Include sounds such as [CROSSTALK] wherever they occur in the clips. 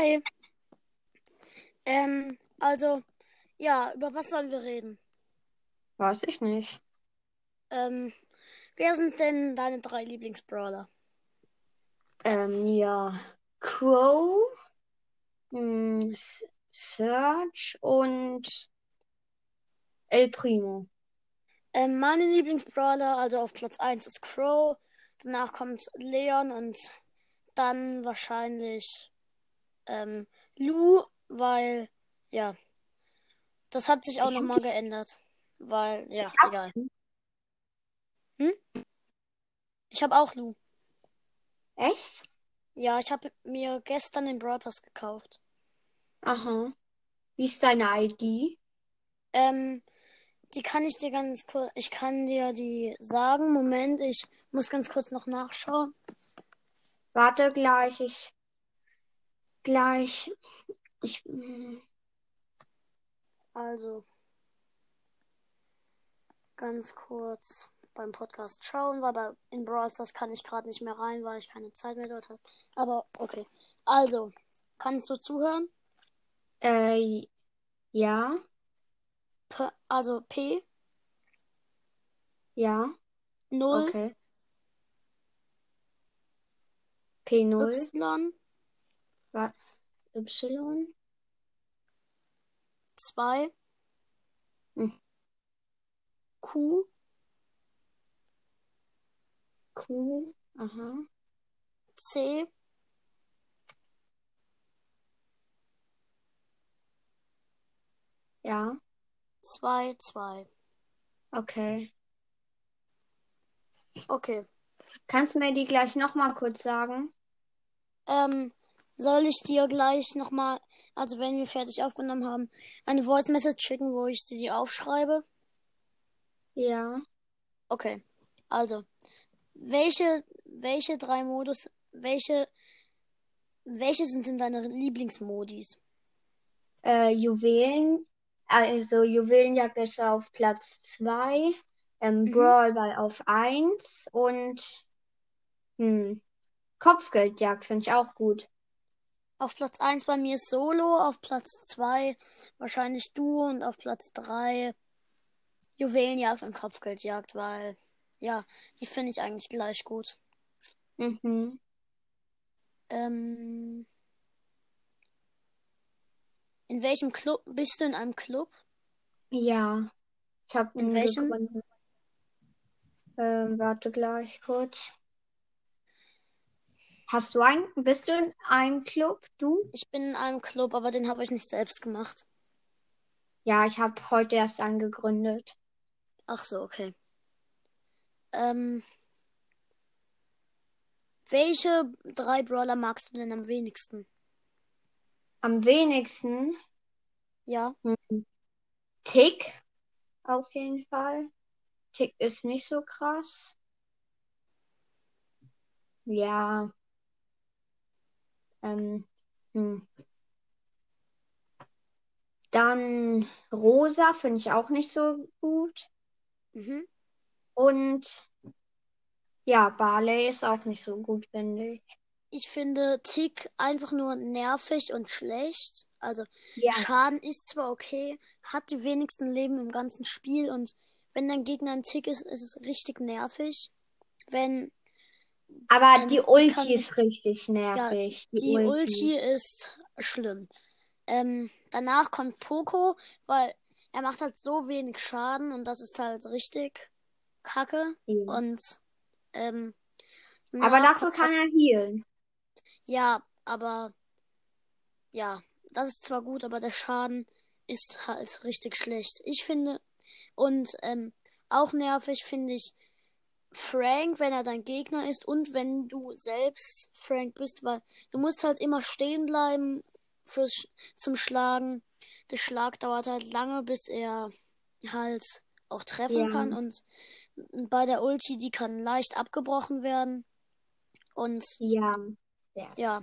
Hi. Ähm, also, ja, über was sollen wir reden? Weiß ich nicht. Ähm, wer sind denn deine drei Lieblingsbrawler? Ähm, ja. Crow, mh, Surge und El Primo. Ähm, meine Lieblingsbrawler, also auf Platz 1 ist Crow, danach kommt Leon und dann wahrscheinlich ähm, Lu, weil, ja, das hat sich auch nochmal geändert. Weil, ja, egal. Hm? Ich habe auch Lu. Echt? Ja, ich habe mir gestern den Brawl Pass gekauft. Aha. Wie ist deine ID? Ähm, die kann ich dir ganz kurz, ich kann dir die sagen. Moment, ich muss ganz kurz noch nachschauen. Warte gleich, ich gleich. Ich. Also, ganz kurz beim Podcast schauen, weil bei, in Brawl Stars kann ich gerade nicht mehr rein, weil ich keine Zeit mehr dort habe. Aber okay. Also, kannst du zuhören? Äh, ja, P also P ja, 0 okay. P0, Y Y, 2 Hm. Q Q, aha, C ja, 2 2. okay. Okay. Kannst du mir die gleich nochmal kurz sagen? Ähm, soll ich dir gleich nochmal, also wenn wir fertig aufgenommen haben, eine Voice Message schicken, wo ich sie dir aufschreibe? Ja. Okay. Also, welche, welche drei Modus, welche, welche sind denn deine Lieblingsmodis? Äh, Juwelen, also Juwelenjagd ist auf Platz 2, ähm, Mhm. Brawlball auf 1 und hm, Kopfgeldjagd finde ich auch gut. Auf Platz 1 bei mir ist Solo, auf Platz 2 wahrscheinlich Duo und auf Platz 3 Juwelenjagd und Kopfgeldjagd, weil, ja, die finde ich eigentlich gleich gut. Mhm. Ähm, in welchem Club bist du in einem Club? Ja, ich habe In welchem? gegründet. Ähm, warte gleich kurz. Hast du einen? Bist du in einem Club? Du? Ich bin in einem Club, aber den habe ich nicht selbst gemacht. Ja, ich habe heute erst einen gegründet. Ach so, okay. Ähm, welche drei Brawler magst du denn am wenigsten? Am wenigsten Ja, Tick, auf jeden Fall. Tick ist nicht so krass. Ja. Ähm, hm. Dann Rosa finde ich auch nicht so gut. mhm. Und ja, Barley ist auch nicht so gut, finde ich. Ich finde Tick einfach nur nervig und schlecht. Also Ja. Schaden ist zwar okay, hat die wenigsten Leben im ganzen Spiel und wenn dein Gegner ein Tick ist, ist es richtig nervig. Wenn Aber die kann- Ulti ist richtig ja, nervig. Die die Ulti. Ulti ist schlimm. Ähm, danach kommt Poco, weil er macht halt so wenig Schaden und das ist halt richtig kacke. Ja. Und ähm, Aber dafür kann er healen. Ja, aber ja, das ist zwar gut, aber der Schaden ist halt richtig schlecht. Ich finde, und ähm, auch nervig finde ich Frank, wenn er dein Gegner ist und wenn du selbst Frank bist, weil du musst halt immer stehen bleiben fürs, zum Schlagen. Der Schlag dauert halt lange, bis er halt auch treffen Ja. kann und bei der Ulti, die kann leicht abgebrochen werden. Und Ja. Sehr. ja,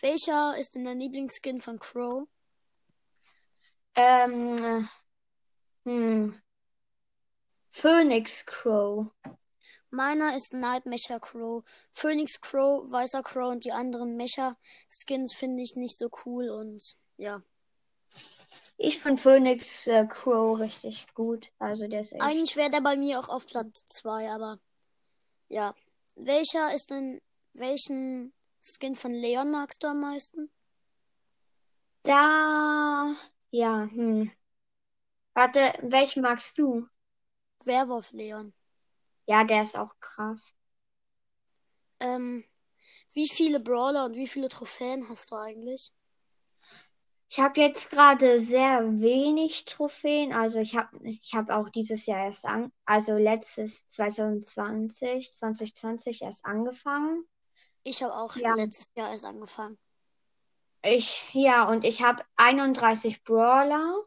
welcher ist denn dein Lieblingsskin von Crow? Ähm, hm. Phoenix Crow. Meiner ist Night Mecha Crow. Phoenix Crow, Weißer Crow und die anderen Mecha-Skins finde ich nicht so cool und ja. Ich finde Phoenix äh, Crow richtig gut. Also der ist echt. Eigentlich wäre der bei mir auch auf Platz 2, aber ja. Welcher ist denn, welchen Skin von Leon magst du am meisten? Da, ja, hm. Warte, welchen magst du? Werwolf Leon. Ja, der ist auch krass. Ähm, wie viele Brawler und wie viele Trophäen hast du eigentlich? Ich habe jetzt gerade sehr wenig Trophäen. Also ich habe ich hab auch dieses Jahr erst an, also letztes 2020, 2020 erst angefangen. Ich habe auch Ja. letztes Jahr erst angefangen. Ich, ja, und ich habe 31 Brawler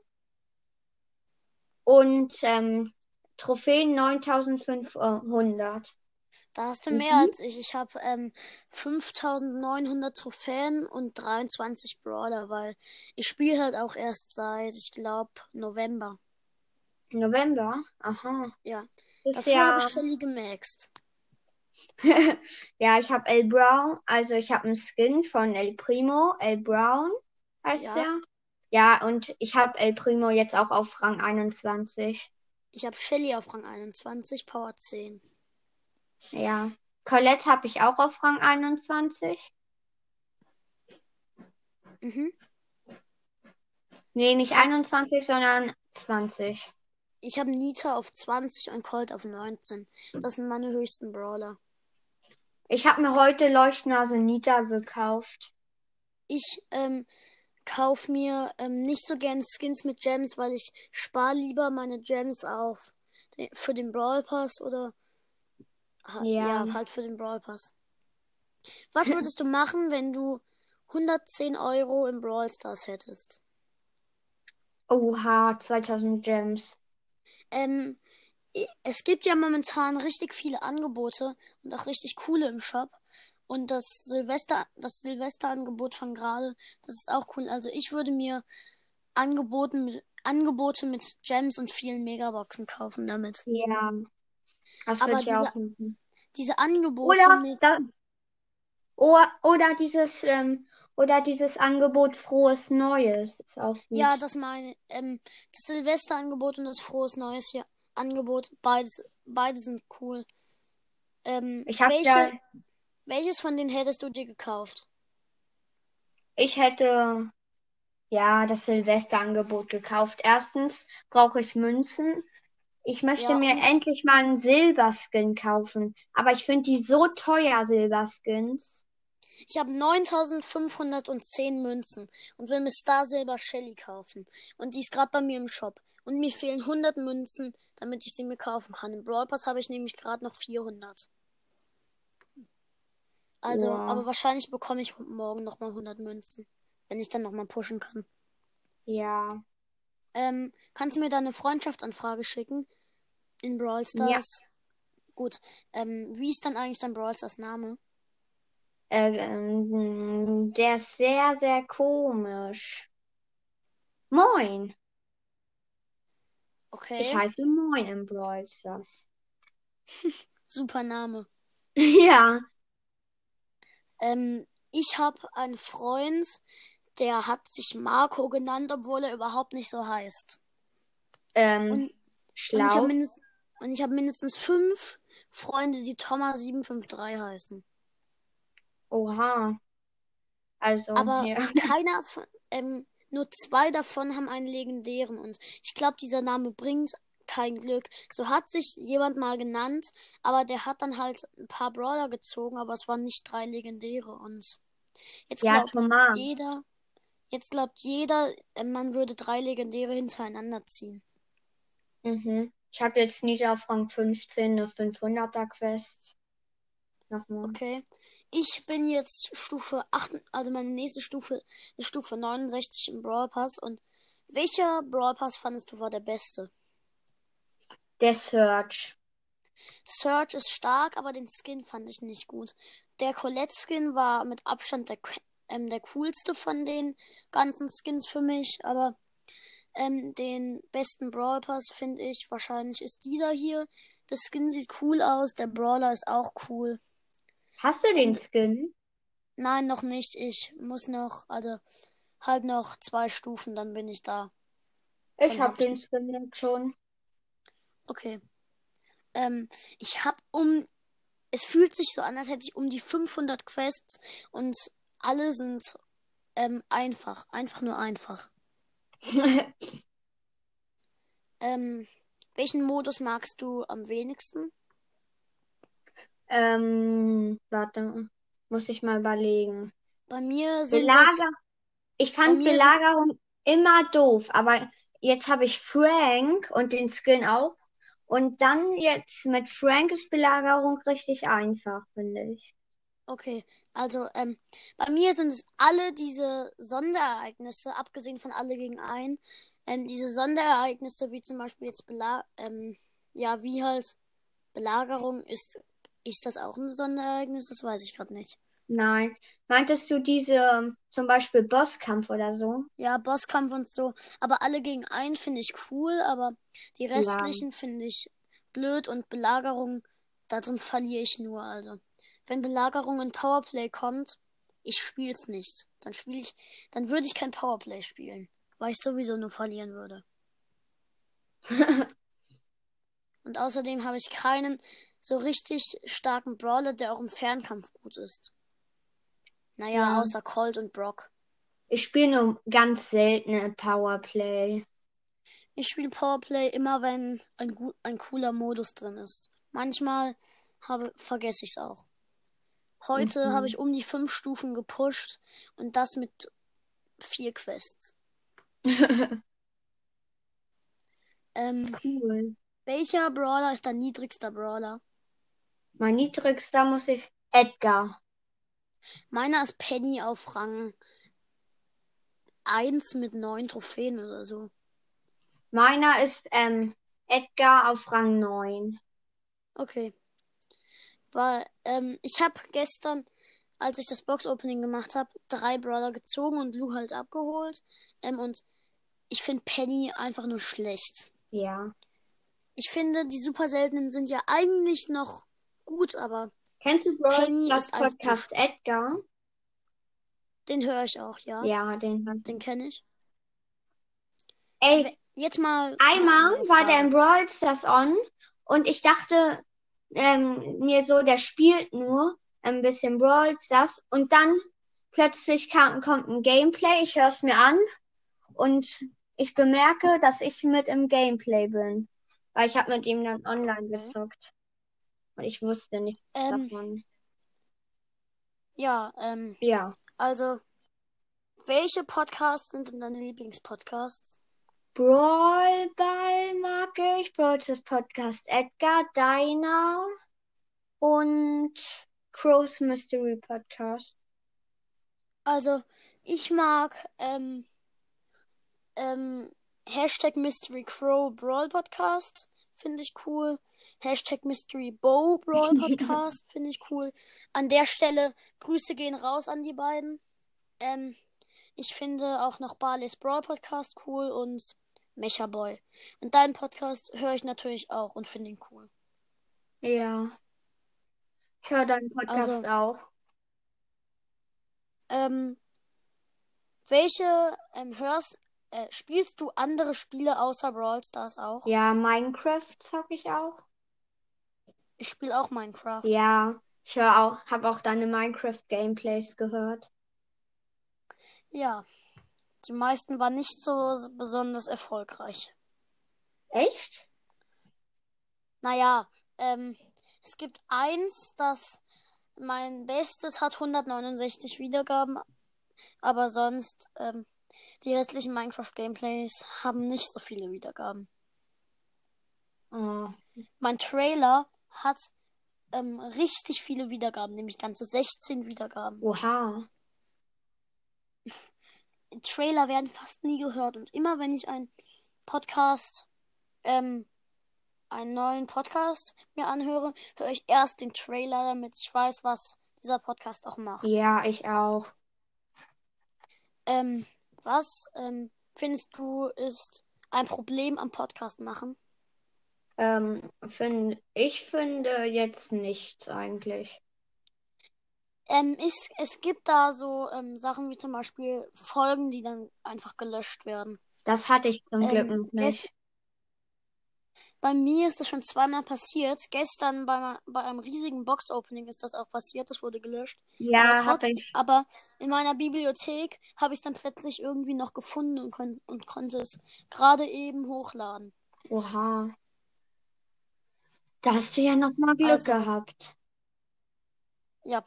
und ähm, Trophäen 9500. Da hast du Mhm. mehr als ich. Ich habe ähm, 5900 Trophäen und 23 Brawler, weil ich spiele halt auch erst seit, ich glaube, November. November? Aha. Ja. Das Davor ja. habe ich Shelly gemaxt. [LAUGHS] Ja, ich habe El Brown, also ich habe einen Skin von El Primo, El Brown heißt Ja. der. Ja, und ich habe El Primo jetzt auch auf Rang 21. Ich habe Shelly auf Rang 21, Power 10. Ja. Colette habe ich auch auf Rang 21. Mhm. Nee, nicht 21, sondern 20. Ich habe Nita auf 20 und Colt auf 19. Das sind meine höchsten Brawler. Ich habe mir heute Leuchtnase Nita gekauft. Ich ähm, kauf mir ähm, nicht so gern Skins mit Gems, weil ich spare lieber meine Gems auf für den Brawl Pass oder Ja. ja, halt für den Brawl Pass. Was würdest du machen, [LAUGHS] wenn du 110 Euro im Brawl Stars hättest? Oha, 2000 Gems. Ähm, es gibt ja momentan richtig viele Angebote und auch richtig coole im Shop. Und das Silvester, das Silvesterangebot von gerade, das ist auch cool. Also ich würde mir Angeboten Angebote mit Gems und vielen Megaboxen kaufen damit. Ja. Das Aber diese- auch machen. Diese Angebote Oder, mit, da, oder, oder dieses, ähm, oder dieses Angebot Frohes Neues ist auch gut. ja, das meine, ähm, das Silvesterangebot und das Frohes Neues hier Angebot, beides, beide sind cool. Ähm, Ich hab welche, ja- welches von denen hättest du dir gekauft? Ich hätte ja das Silvesterangebot gekauft. Erstens brauche ich Münzen. Ich möchte Ja, mir endlich mal einen Silberskin kaufen. Aber ich finde die so teuer, Silberskins. Ich habe 9510 Münzen und will mir Star Silber Shelly kaufen. Und die ist gerade bei mir im Shop. Und mir fehlen 100 Münzen, damit ich sie mir kaufen kann. Im Brawl Pass habe ich nämlich gerade noch 400. Also, Ja. aber wahrscheinlich bekomme ich morgen nochmal 100 Münzen, wenn ich dann nochmal pushen kann. Ja. Ähm, kannst du mir da eine Freundschaftsanfrage schicken? In Brawl Stars? Gut. Ähm, wie ist dann eigentlich dein Brawl Stars Name? Äh, ähm, der ist sehr, sehr komisch. Moin. Okay. Ich heiße Moin im Brawl Stars. [LAUGHS] Super Name. [LAUGHS] Ja. Ähm, ich habe einen Freund, der hat sich Marco genannt, obwohl er überhaupt nicht so heißt. Ähm, Und, und ich schlau. habe mindest, und ich hab mindestens fünf Freunde, die Thomas753 heißen. Oha. Also, Aber ja. [LAUGHS] keiner von, ähm, nur zwei davon haben einen legendären und ich glaube, dieser Name bringt kein Glück. So hat sich jemand mal genannt, aber der hat dann halt ein paar Brawler gezogen, aber es waren nicht drei legendäre und jetzt Ja, glaubt Thomas. jeder, jetzt glaubt jeder, man würde drei legendäre hintereinander ziehen. Mhm. Ich habe jetzt nicht auf Rang 15 eine 500er Quest. Nochmal. Okay. Ich bin jetzt Stufe 8, also meine nächste Stufe ist Stufe 69 im Brawl Pass und welcher Brawl Pass fandest du war der beste? Der Search. Surge ist stark, aber den Skin fand ich nicht gut. Der Colette-Skin war mit Abstand der, ähm, der coolste von den ganzen Skins für mich, aber ähm, den besten Brawl Pass finde ich wahrscheinlich ist dieser hier, Das Skin sieht cool aus, der Brawler ist auch cool. Hast du den Skin? Nein, noch nicht. Ich muss noch, also halt noch zwei Stufen, dann bin ich da. Ich Dann hab den Skin jetzt schon. Okay. Ähm, ich hab um, es fühlt sich so an, als hätte ich um die 500 Quests und alle sind ähm, einfach, einfach nur einfach. [LAUGHS] Ähm, welchen Modus magst du am wenigsten? ähm, warte, muss ich mal überlegen. Bei mir sind Belager. Ich fand mir sind- Belagerung immer doof, aber jetzt habe ich Frank und den Skin auch. Und dann jetzt mit Frank ist Belagerung richtig einfach, finde ich. okay, also ähm, bei mir sind es alle diese Sonderereignisse, abgesehen von alle gegen ein, ähm, diese Sonderereignisse, wie zum Beispiel jetzt Bela ähm, ja, wie halt Belagerung ist, ist das auch ein Sonderereignis? Das weiß ich gerade nicht. Nein. Meintest du diese zum Beispiel Bosskampf oder so? Ja, Bosskampf und so. Aber alle gegen einen finde ich cool, aber die restlichen finde ich blöd und Belagerung, darin verliere ich nur. Also, wenn Belagerung in Powerplay kommt, ich spiel's nicht. Dann spiele ich, dann würde ich kein Powerplay spielen, weil ich sowieso nur verlieren würde. [LAUGHS] Und außerdem habe ich keinen so richtig starken Brawler, der auch im Fernkampf gut ist. Naja, Ja. außer Colt und Brock. Ich spiele nur ganz selten Powerplay. Ich spiele Powerplay immer, wenn ein, ein cooler Modus drin ist. Manchmal habe, vergesse ich es auch. Heute Mhm. habe ich um die fünf Stufen gepusht und das mit vier Quests. [LAUGHS] Ähm, Cool. welcher Brawler ist dein niedrigster Brawler? Mein niedrigster muss ich Edgar. Meiner ist Penny auf Rang 1 mit neun Trophäen oder so. Meiner ist ähm, Edgar auf Rang 9. Okay. Weil, ähm, ich habe gestern, als ich das Box-Opening gemacht habe, drei Brawler gezogen und Lou halt abgeholt. Ähm, und ich finde Penny einfach nur schlecht. Ja. Ich finde, die super seltenen sind ja eigentlich noch gut, aber Kennst du Brawl Stars einfach Podcast Edgar? den höre ich auch, ja. Ja, den. Den kenne ich. Ey, Jetzt mal. einmal war der in Brawl Stars on und ich dachte ähm, mir so, der spielt nur ein bisschen Brawl Stars und dann plötzlich kam, kommt ein Gameplay, ich höre es mir an und ich bemerke, dass ich mit im Gameplay bin, weil ich habe mit ihm dann online gezockt und ich wusste nichts Ähm, davon. ja, ähm, Ja, also, welche Podcasts sind denn deine Lieblingspodcasts? Brawl Ball mag ich, Brawl Stars Podcast Edgar, Deiner und Crow's Mystery Podcast. Also, ich mag ähm, ähm, Hashtag Mystery Crow Brawl Podcast, finde ich cool. Hashtag Mystery Bow Brawl [LAUGHS] Podcast, finde ich cool. An der Stelle, Grüße gehen raus an die beiden. Ähm, ich finde auch noch Barley's Brawl Podcast cool und Mecha Boy. Und deinen Podcast höre ich natürlich auch und finde ihn cool. Ja. Ich höre deinen Podcast Also- auch. Ähm, welche ähm, hörst, äh, spielst du andere Spiele außer Brawl Stars auch? Ja, Minecraft zocke ich auch. Ich spiele auch Minecraft. Ja, ich höre auch, habe auch deine Minecraft-Gameplays gehört. Ja. Die meisten waren nicht so besonders erfolgreich. Echt? Naja, ähm, es gibt eins, das mein Bestes hat 169 Wiedergaben, aber sonst, ähm, die restlichen Minecraft-Gameplays haben nicht so viele Wiedergaben. Oh. Mein Trailer hat ähm, richtig viele Wiedergaben, nämlich ganze 16 Wiedergaben. Oha. Trailer werden fast nie gehört und immer wenn ich einen Podcast, ähm, einen neuen Podcast mir anhöre, höre ich erst den Trailer, damit ich weiß, was dieser Podcast auch macht. Ja, ich auch. Ähm, was ähm, findest du ist ein Problem am Podcast machen? Ähm, find, ich finde jetzt nichts eigentlich. Ähm, es, es gibt da so ähm, Sachen wie zum Beispiel Folgen, die dann einfach gelöscht werden. Das hatte ich zum Glück Ähm, nicht. Bei mir ist das schon zweimal passiert. Gestern bei, bei einem riesigen Box-Opening ist das auch passiert. Das wurde gelöscht. aber, Ja, habe trotzdem, ich. aber in meiner Bibliothek habe ich es dann plötzlich irgendwie noch gefunden und, kon und konnte es gerade eben hochladen. Oha. Da hast du ja noch mal Glück Also, gehabt. ja.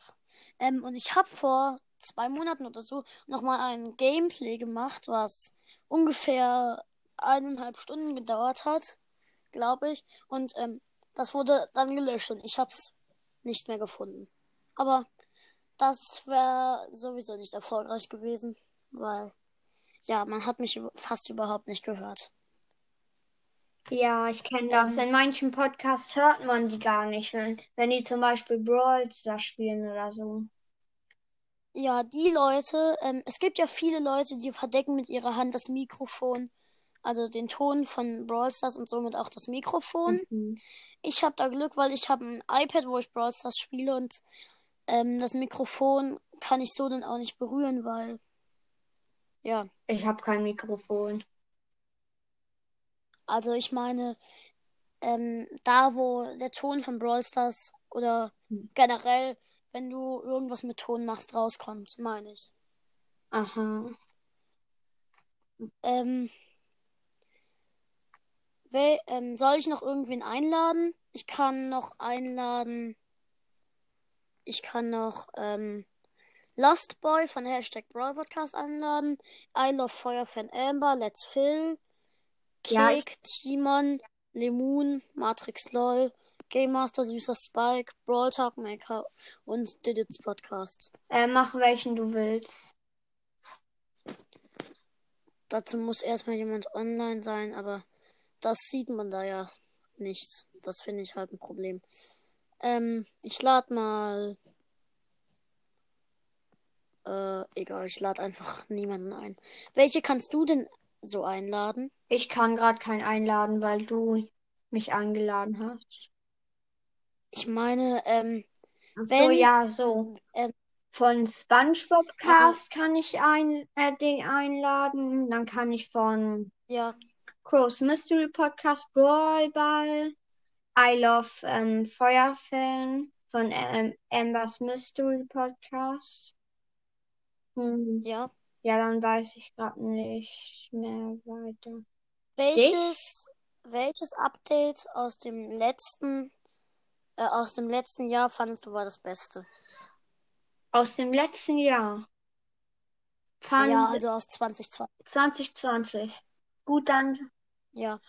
Ähm, und ich habe vor zwei Monaten oder so nochmal ein Gameplay gemacht, was ungefähr eineinhalb Stunden gedauert hat, glaube ich. Und ähm, das wurde dann gelöscht und ich habe es nicht mehr gefunden. Aber das wäre sowieso nicht erfolgreich gewesen, weil ja, man hat mich fast überhaupt nicht gehört. Ja, ich kenne das. Ähm, In manchen Podcasts hört man die gar nicht, wenn, wenn die zum Beispiel Brawl Stars spielen oder so. ja, die Leute, ähm, es gibt ja viele Leute, die verdecken mit ihrer Hand das Mikrofon, also den Ton von Brawl Stars und somit auch das Mikrofon. Mhm. Ich habe da Glück, weil ich habe ein iPad, wo ich Brawl Stars spiele und ähm, das Mikrofon kann ich so dann auch nicht berühren, weil ja, Ich habe kein Mikrofon. Also ich meine, ähm, da wo der Ton von Brawl Stars oder Hm. generell, wenn du irgendwas mit Ton machst, rauskommt, meine ich. Aha. Ähm, wer, ähm, soll ich noch irgendwen einladen? Ich kann noch einladen. Ich kann noch ähm, Lost Boy von Hashtag Brawl Podcast einladen. I Love Feuerfan Amber, Let's Phil, Ja, Cake, Timon, Lemoon, Matrix LOL, Game Master, Süßer Spike, Brawl Talk Maker und Didits Podcast. äh, mach welchen du willst. Dazu muss erstmal jemand online sein, aber das sieht man da ja nicht. Das finde ich halt ein Problem. Ähm, ich lade mal. Äh, egal, ich lade einfach niemanden ein. Welche kannst du denn so einladen? Ich kann gerade keinen einladen, weil du mich eingeladen hast. Ich meine, ähm, so, wenn, ja, so. ähm, Von SpongeBob Cast kann ich ein, äh, den einladen. Dann kann ich von ja, Crow's Mystery Podcast, Brawl Ball, I Love ähm, Feuerfan von ähm, Amber's Mystery Podcast. Hm, ja. Ja, dann weiß ich gerade nicht mehr weiter. Welches, welches Update aus dem letzten, äh, aus dem letzten Jahr fandest du war das Beste? Aus dem letzten Jahr. Ja, Fand also aus 2020. 2020. Gut, dann Ja.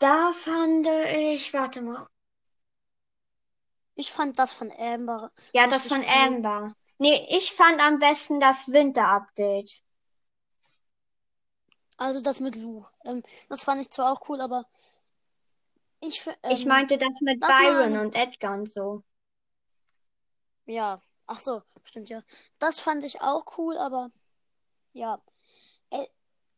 da fand ich, warte mal. Ich fand das von Amber Ja, das von. Amber. Nee, ich fand am besten das Winter-Update. Also das mit Lou. Ähm, das fand ich zwar auch cool, aber ich fi- Ich ähm, meinte das mit das Byron eine, und Edgar und so. ja, ach so, stimmt ja. Das fand ich auch cool, aber ja. Ä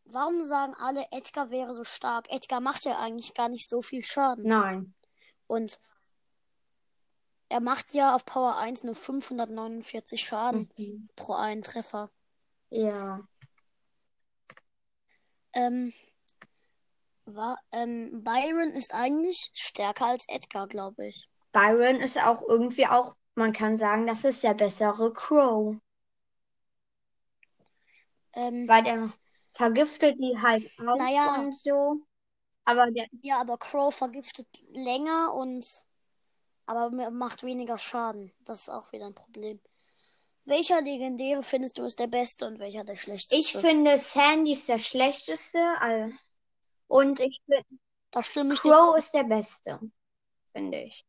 warum sagen alle, Edgar wäre so stark? Edgar macht ja eigentlich gar nicht so viel Schaden. Nein. Und er macht ja auf Power 1 nur 549 Schaden Mhm. pro einen Treffer. Ja. Ähm, war, ähm, Byron ist eigentlich stärker als Edgar, glaube ich. Byron ist auch irgendwie auch, man kann sagen, das ist der bessere Crow. Ähm, Weil der vergiftet die halt auch naja, und so. Aber der, ja, aber Crow vergiftet länger und aber macht weniger Schaden. Das ist auch wieder ein Problem. Welcher Legendäre findest du ist der beste und welcher der ich schlechteste? finde Sandy ist der schlechteste. Und ich finde ich. Crow ist der beste, finde ich.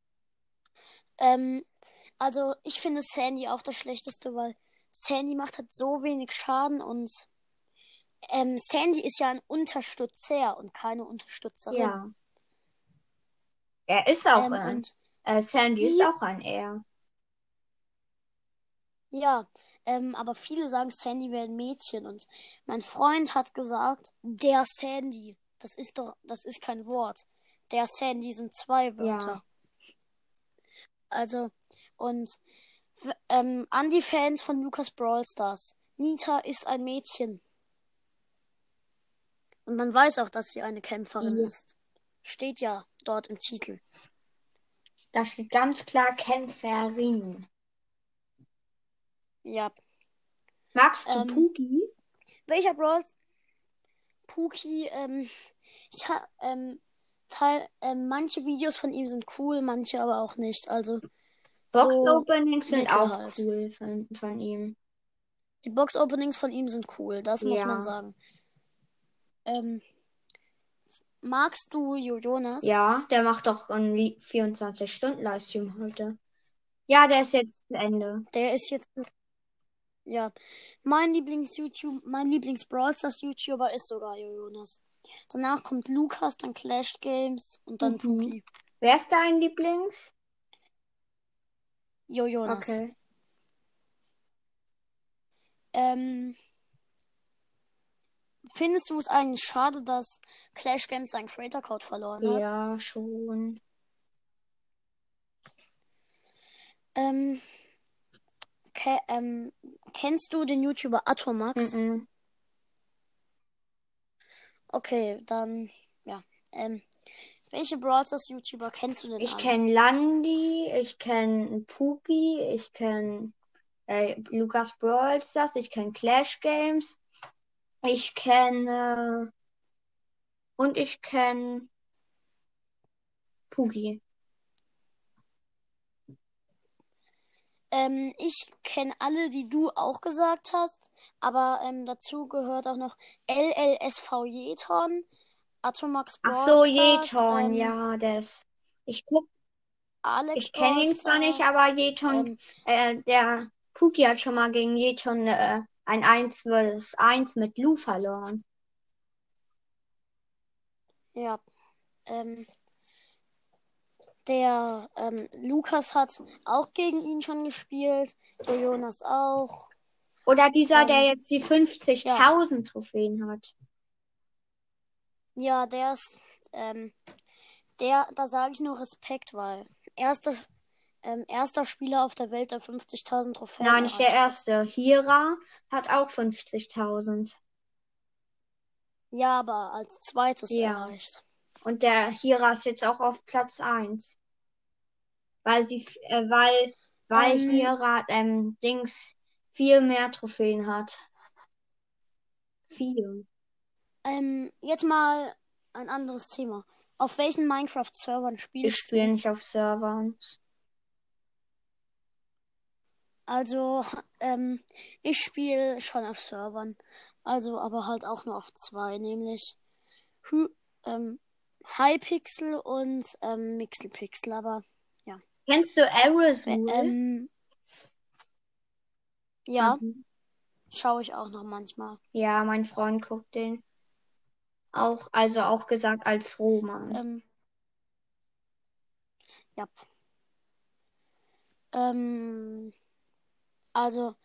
Ähm, also ich finde Sandy auch der schlechteste, weil Sandy macht halt so wenig Schaden und ähm, Sandy ist ja ein Unterstützer und keine Unterstützerin. Ja. Er ist auch Ähm, ein. und Äh, Sandy ist auch ein Er. ja, ähm, aber viele sagen, Sandy wäre ein Mädchen und mein Freund hat gesagt, der Sandy, das ist doch, das ist kein Wort. der Sandy sind zwei Wörter. Ja. Also, und ähm, an die Fans von Lucas Brawl Stars. Nita ist ein Mädchen. Und man weiß auch, dass sie eine Kämpferin Ja. ist. Steht ja dort im Titel. Da steht ganz klar Kämpferin. Ja. Magst du Ähm, Puki? Welcher Brawl? Puki, ähm, ich ha, ähm, Teil, ähm, manche Videos von ihm sind cool, manche aber auch nicht. Also, Box so Openings sind auch halt. cool von, von ihm. Die Box-Openings von ihm sind cool, das muss Ja. man sagen. Ähm, magst du Jo Jonas? Ja, der macht doch einen 24-Stunden-Livestream heute. Ja, der ist jetzt zu Ende. Der ist jetzt, ja, mein Lieblings-YouTube, mein Lieblings-Brawl Stars YouTuber ist sogar Jo Jonas. Danach kommt Lukas, dann Clash Games und dann Mhm. Puki. Wer ist dein Lieblings? Jo Jonas. Okay. Ähm, findest du es eigentlich schade, dass Clash Games seinen Creator Code verloren hat? Ja, schon. Ähm, ke ähm, kennst du den YouTuber Atomax? Mhm. Okay, dann, ja. Ähm, welche Brawl Stars YouTuber kennst du denn Ich kenne Landi, ich kenne Puki, ich kenne äh, Lukas Brawl Stars, ich kenne Clash Games, ich kenne und ich kenne Puki. Ähm, ich kenne alle, die du auch gesagt hast, aber ähm, dazu gehört auch noch LLSV Jeton, Atomax Ach Brawl so, Stars, Jeton, ähm, ja, das. Ich guck, Alex ich kenne ihn zwar nicht, aber Jeton, ähm, äh, der Puki hat schon mal gegen Jeton äh, ein 1 vs 1 mit Lu verloren. Ja, ähm, der ähm, Lukas hat auch gegen ihn schon gespielt, der Jonas auch. Oder dieser, der Ähm, jetzt die 50.000 Trophäen hat. Ja, der ist, ähm, der, da sage ich nur Respekt, weil erster, ähm, erster Spieler auf der Welt, der 50.000 Trophäen Nein, nicht der erste. Hira hat auch 50.000. Ja, aber als zweites Ja. erreicht. Und der Hira ist jetzt auch auf Platz 1. Weil sie, äh, weil, weil Ähm, Hira, ähm, Dings viel mehr Trophäen hat. Viel. Ähm, jetzt mal ein anderes Thema. Auf welchen Minecraft-Servern Ich spielst du? spiele nicht auf Servern. Also, ähm, ich spiele schon auf Servern. Also, aber halt auch nur auf zwei, nämlich Hy ähm, Hypixel und ähm, Mixelpixel. Aber Kennst du Aerosol? ähm, ja, Mhm. schaue ich auch noch manchmal. Ja, mein Freund guckt den. Auch, also auch gesagt als Roman. Ähm, ja. Ähm, also,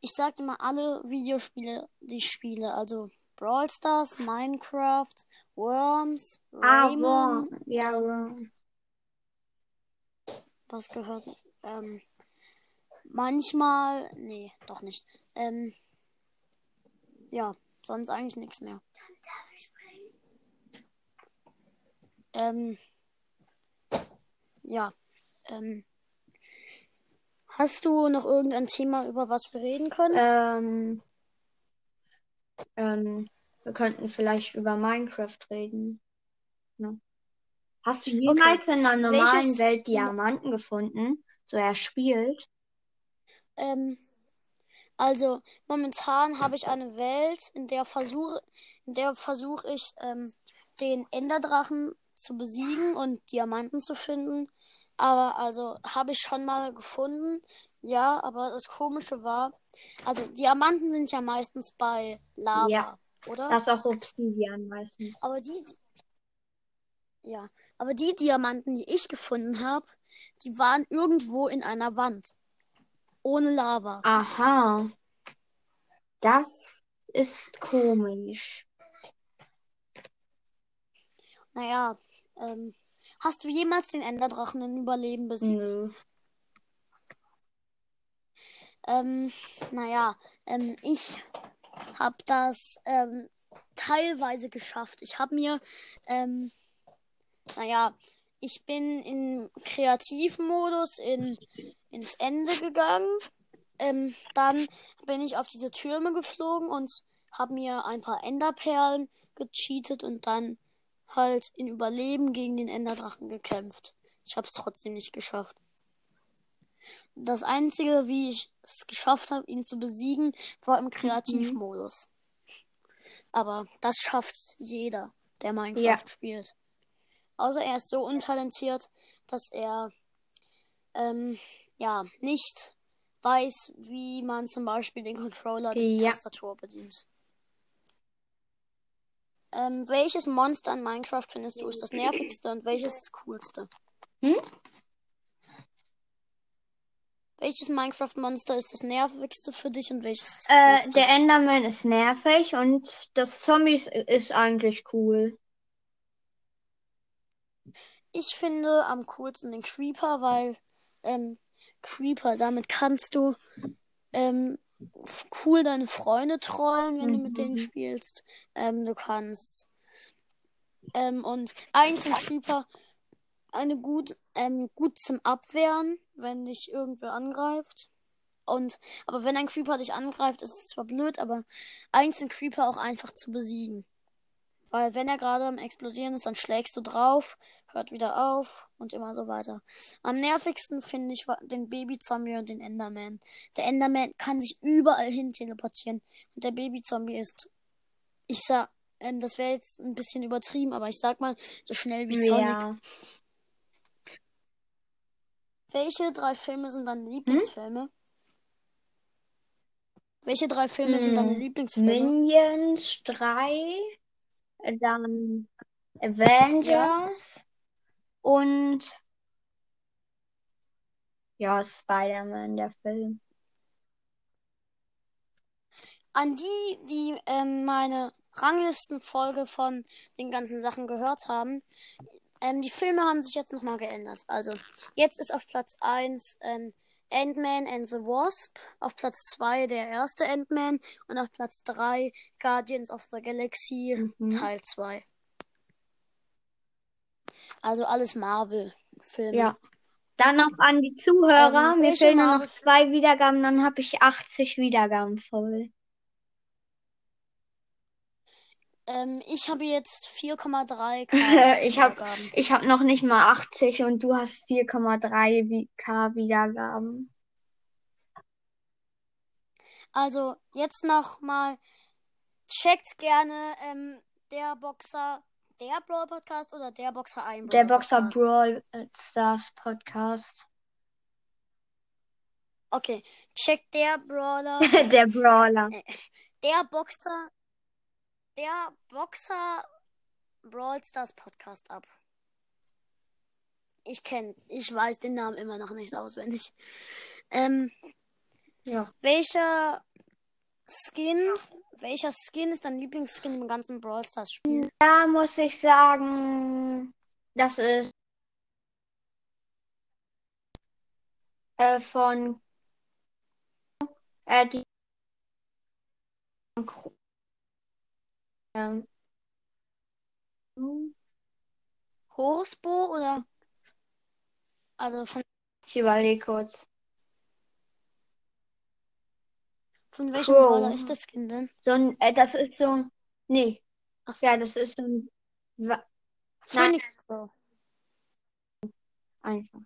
ich sag immer alle Videospiele, die ich spiele. Also Brawl Stars, Minecraft, Worms, Ah, Rayman. Worm. Ja, ähm, Worm. was gehört? Ähm, manchmal, nee, doch nicht. Ähm, ja, sonst eigentlich nichts mehr. Ähm, ja, ähm, hast du noch irgendein Thema, über was wir reden können? Ähm, ähm, wir könnten vielleicht über Minecraft reden. Ne? Hast du jemals in einer normalen Welches- Welt Diamanten gefunden? So erspielt? Ähm, also momentan habe ich eine Welt, in der versuche, in der versuche ich ähm, den Enderdrachen zu besiegen und Diamanten zu finden. Aber also habe ich schon mal gefunden. Ja, aber das Komische war, also Diamanten sind ja meistens bei Lava, Ja. oder? Das ist auch Obsidian meistens. Aber die, ja, aber die Diamanten, die ich gefunden habe, die waren irgendwo in einer Wand. Ohne Lava. Aha. Das ist komisch. Naja, ähm, Hast du jemals den Enderdrachen in Überleben besiegt? Nö. Ähm, naja, ähm, ich habe das ähm, teilweise geschafft. Ich habe mir, ähm, naja, ich bin in Kreativmodus in, ins Ende gegangen. Ähm, dann bin ich auf diese Türme geflogen und habe mir ein paar Enderperlen gecheatet und dann halt in Überleben gegen den Enderdrachen gekämpft. Ich habe es trotzdem nicht geschafft. Das einzige, wie ich es geschafft habe, ihn zu besiegen, war im Kreativmodus. Aber das schafft jeder, der Minecraft Ja. spielt. Außer er ist so untalentiert, dass er ähm, ja nicht weiß, wie man zum Beispiel den Controller die Ja. Tastatur bedient. Ähm, welches Monster in Minecraft findest du ist das nervigste und welches das coolste? Hm? Welches Minecraft-Monster ist das nervigste für dich und welches das Äh, coolste? der Enderman ist nervig und das Zombies ist eigentlich cool. Ich finde am coolsten den Creeper, weil ähm, Creeper, damit kannst du ähm, cool deine Freunde trollen, wenn du mit denen Mhm. spielst. Ähm, du kannst ähm, und eigentlich sind Creeper eine gut ähm, gut zum Abwehren, wenn dich irgendwer angreift. Und aber wenn ein Creeper dich angreift, ist es zwar blöd, aber eigentlich sind Creeper auch einfach zu besiegen. Weil wenn er gerade am explodieren ist, dann schlägst du drauf, hört wieder auf und immer so weiter. Am nervigsten finde ich den Baby-Zombie und den Enderman. Der Enderman kann sich überall hin teleportieren. Und der Baby-Zombie ist, ich sag, ähm, das wäre jetzt ein bisschen übertrieben, aber ich sag mal, so schnell wie Sonic. Ja. Welche drei Filme sind Hm? deine Lieblingsfilme? Welche drei Filme sind deine Hm, Lieblingsfilme? Minions 3, dann Avengers und ja, Spider-Man, der Film. An die, die ähm, meine Ranglistenfolge von den ganzen Sachen gehört haben, ähm, die Filme haben sich jetzt nochmal geändert. Also, jetzt ist auf Platz 1 ähm, Ant-Man and the Wasp, auf Platz 2 der erste Ant-Man und auf Platz 3 Guardians of the Galaxy Mhm. Teil 2. Also alles Marvel-Filme. Ja. Dann noch an die Zuhörer. Ähm, Mir fehlen noch zwei Wiedergaben, dann habe ich 80 Wiedergaben voll. Ähm, ich habe jetzt [LAUGHS] 4,3k Ich hab- habe noch nicht mal 80 und du hast 4,3 Wi- K Wiedergaben. Also, jetzt nochmal. Checkt gerne ähm, der Boxer, der Brawl Podcast oder der Boxer ein Der Brawl Boxer. Brawl Stars Podcast. Okay, checkt der Brawler, [LAUGHS] Der Brawler. der Boxer, der Boxer Brawl Stars Podcast ab. Ich kenne, ich weiß den Namen immer noch nicht auswendig. Ähm, Ja. welcher Skin, welcher Skin ist dein Lieblingsskin im ganzen Brawl Stars Spiel? Da muss ich sagen, das ist äh, von äh, die ähm, Horusbo oder? Also von, ich überlege kurz. Von welchem Crow. Brawler ist das Skin denn? So ein, äh, das ist so ein, nee, Ach so, ja, das ist so ein, wa- Phoenix Crow. einfach.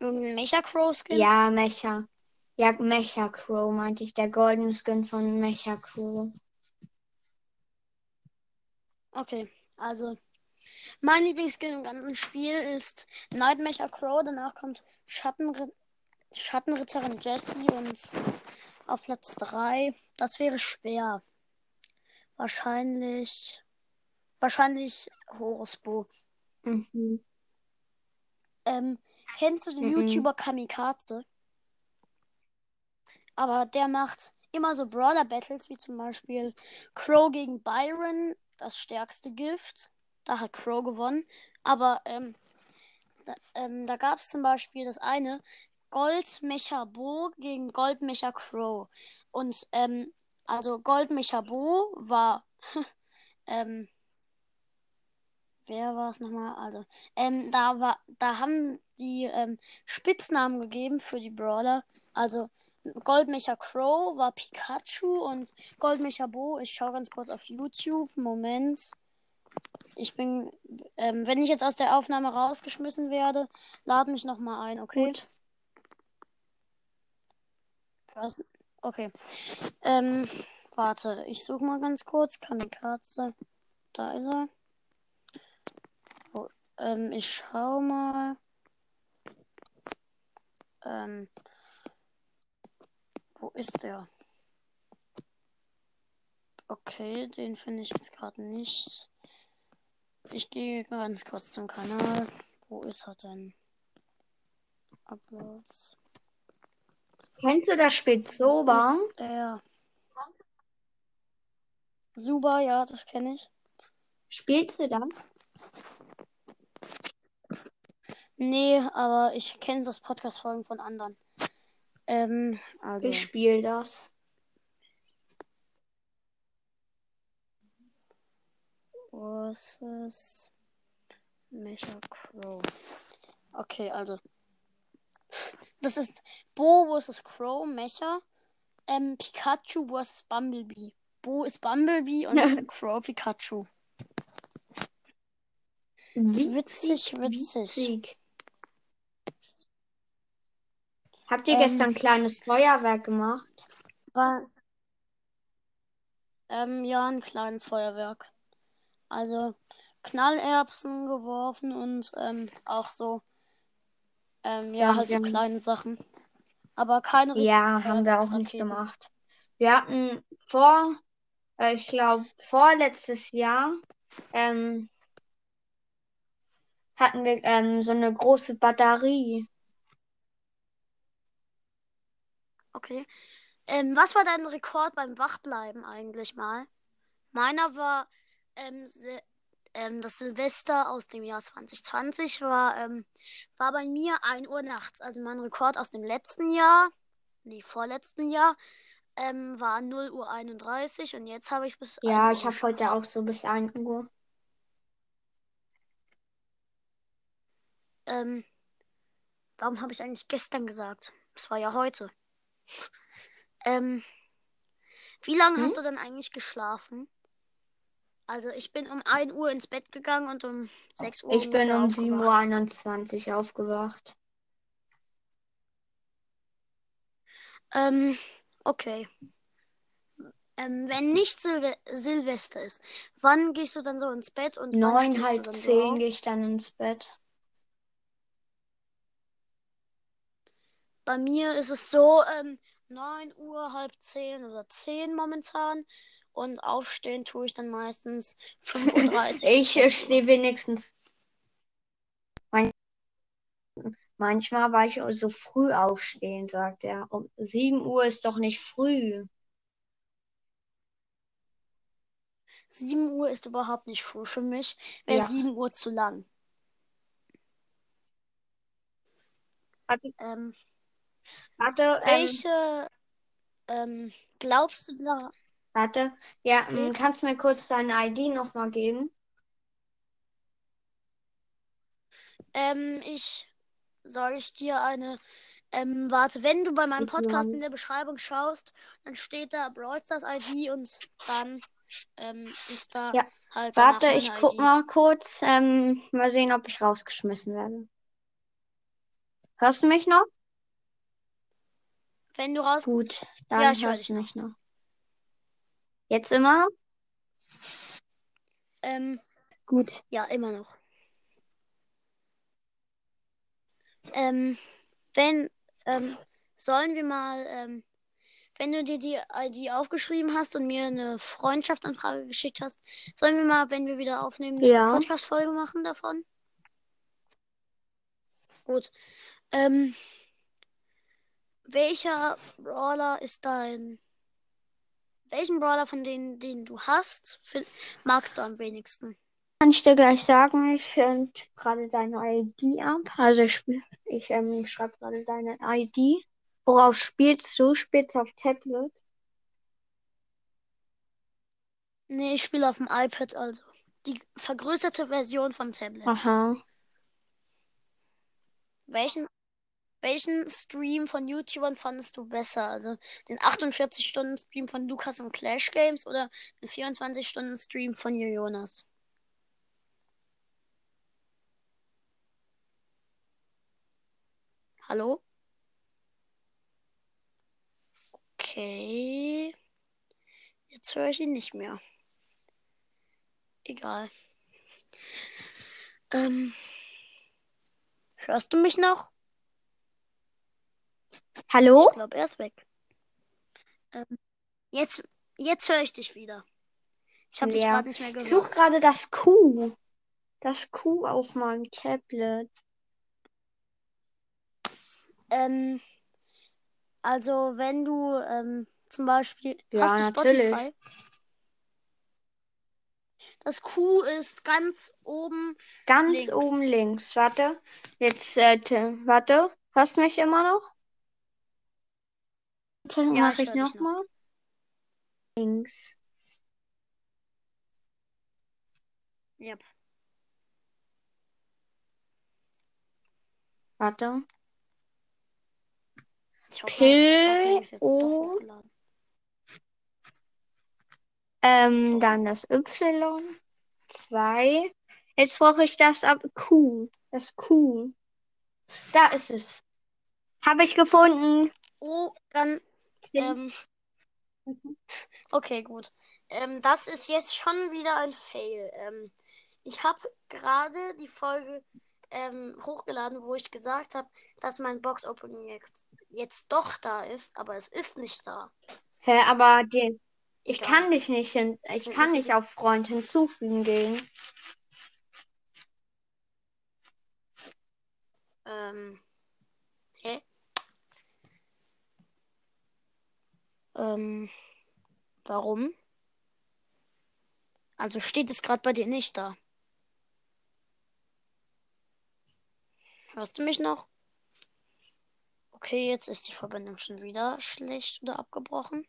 Irgendein Mecha Crow Skin? Ja, Mecha. Ja, Mecha Crow meinte ich, der Golden Skin von Mecha Crow. Okay, also mein Lieblingsskin im ganzen Spiel ist Nightmecher Crow, danach kommt Schattenri Schattenritterin Jessie und auf Platz 3, das wäre schwer. Wahrscheinlich, wahrscheinlich Horusbo. Mhm. Ähm, kennst du den Mhm. YouTuber Kamikaze? Aber der macht immer so Brawler-Battles, wie zum Beispiel Crow gegen Byron das stärkste Gift. Da hat Crow gewonnen. Aber ähm, da, ähm, da gab es zum Beispiel das eine Goldmecher Bo gegen Goldmecher Crow. Und ähm, also Goldmecher Bo war [LAUGHS] ähm, wer war es nochmal? Also, ähm, da war, da haben die ähm, Spitznamen gegeben für die Brawler. Also Goldmecher Crow war Pikachu und Goldmecher Bo, ich schaue ganz kurz auf YouTube. Moment. Ich bin, ähm, wenn ich jetzt aus der Aufnahme rausgeschmissen werde, lad mich nochmal ein, okay? Gut. Okay. Ähm, warte, ich suche mal ganz kurz. Kamikaze. Da ist er. Oh, ähm, ich schau mal. Ähm, wo ist der? Okay, den finde ich jetzt gerade nicht. Ich gehe ganz kurz zum Kanal. Wo ist er denn? Uploads. Kennst du das Spiel Soba? Ist er. Super, ja, das kenne ich. Spielst du das? Nee, aber ich kenne das Podcast-Folgen von anderen. Ähm, also. Ich spiele das. versus Mecha Crow. Okay, also. Das ist Bo vs. Crow, Mecha. Ähm, Pikachu vs. Bumblebee. Bo ist Bumblebee und [LAUGHS] Crow Pikachu. Witzig, witzig. witzig. Habt ihr Ähm, gestern ein kleines Feuerwerk gemacht? War, ähm, ja, ein kleines Feuerwerk. Also Knallerbsen geworfen und ähm, auch so, ähm, ja, Ja, halt so kleine Sachen. Aber keine richtigen Ja, haben wir auch nicht gemacht. Wir hatten vor, äh, ich glaube, vorletztes Jahr, ähm, hatten wir ähm, so eine große Batterie. Okay. Ähm, was war dein Rekord beim Wachbleiben eigentlich mal? Meiner war ähm, ähm, das Silvester aus dem Jahr 2020 war, ähm, war bei mir 1 Uhr nachts. Also mein Rekord aus dem letzten Jahr, nee, vorletzten Jahr, ähm, war 0 Uhr 31 und jetzt habe ich es bis 1 Ja, ich habe heute auch so bis 1 Uhr. Ähm, warum habe ich eigentlich gestern gesagt? Es war ja heute. [LAUGHS] Ähm, wie lange Hm? hast du denn eigentlich geschlafen? Also ich bin um 1 Uhr ins Bett gegangen und um 6 Uhr Ich bin um 7.21 aufgewacht. Uhr aufgewacht. Ähm, okay. Ähm, wenn nicht Silve Silvester ist, wann gehst du dann so ins Bett und Neun, halb so zehn auf? gehe ich dann ins Bett. Bei mir ist es so, ähm, 9 Uhr, halb 10 oder 10 momentan. Und aufstehen tue ich dann meistens [LAUGHS] 5.30 Uhr. Ich stehe wenigstens. Man manchmal war ich so früh aufstehen, sagt er. Um 7 Uhr ist doch nicht früh. 7 Uhr ist überhaupt nicht früh für mich. Wäre Ja. 7 Uhr zu lang. Warte, Ähm, warte, ähm, welche, ähm, glaubst du da? Warte. Ja, ähm, kannst du mir kurz deine ID nochmal geben? Ähm, ich, soll ich dir eine, ähm, warte, wenn du bei meinem Ich Podcast in der Beschreibung schaust, dann steht da Brawl Stars ID und dann, ähm, ist da Ja, halt Warte, ich meine guck ID. mal kurz. Ähm, mal sehen, ob ich rausgeschmissen werde. Hörst du mich noch? Wenn du raus, Gut, Ja, dann ich höre hörst du mich noch. Jetzt immer ähm, Gut. ja, immer noch. Ähm, wenn, ähm, sollen wir mal, ähm, wenn du dir die ID aufgeschrieben hast und mir eine Freundschaftsanfrage geschickt hast, sollen wir mal, wenn wir wieder aufnehmen, eine Ja. Podcast-Folge machen davon? Gut. Ähm, welcher Brawler ist dein, welchen Brawler von denen, den du hast, magst du am wenigsten? Kann ich dir gleich sagen, ich finde gerade deine ID ab. Also ich, ich ähm, schreibe gerade deine ID. Worauf spielst du? Spielst du auf Tablet? Nee, ich spiele auf dem iPad, also die vergrößerte Version vom Tablet. Aha. Welchen, welchen Stream von YouTubern fandest du besser? Also den 48-Stunden-Stream von Lukas und Clash Games oder den 24-Stunden-Stream von Jonas? Hallo? Okay. Jetzt höre ich ihn nicht mehr. Egal. Ähm. Hörst du mich noch? Hallo? Ich glaube, er ist weg. Ähm, jetzt jetzt höre ich dich wieder. Ich habe dich gerade nicht mehr gehört. Ich suche gerade das Q. Das Q auf meinem Tablet. Ähm, also wenn du ähm, zum Beispiel ja, hast du natürlich. Spotify? Das Q ist ganz oben. Ganz links. oben links. Warte. Jetzt, äh, warte. Hörst du mich immer noch? Warte, Ja, mach ich ich dich noch. nochmal. Links. Yep. Warte. Ich hoffe, P Aufhängen ist jetzt doch O. Ähm, dann das Y. Zwei. Jetzt brauche ich das ab Q. Das Q. Da ist es. Habe ich gefunden. Oh, dann. Ähm, [LAUGHS] okay, gut. Ähm, das ist jetzt schon wieder ein Fail. Ähm, ich habe gerade die Folge ähm, hochgeladen, wo ich gesagt habe, dass mein Box-Opening jetzt, jetzt doch da ist, aber es ist nicht da. Hä, aber den, ich Egal. kann dich nicht hin, ich Dann kann nicht auf Freund hinzufügen gehen. Ähm, hä? Ähm, warum? Also steht es gerade bei dir nicht da. Hörst du mich noch? Okay, jetzt ist die Verbindung schon wieder schlecht oder abgebrochen.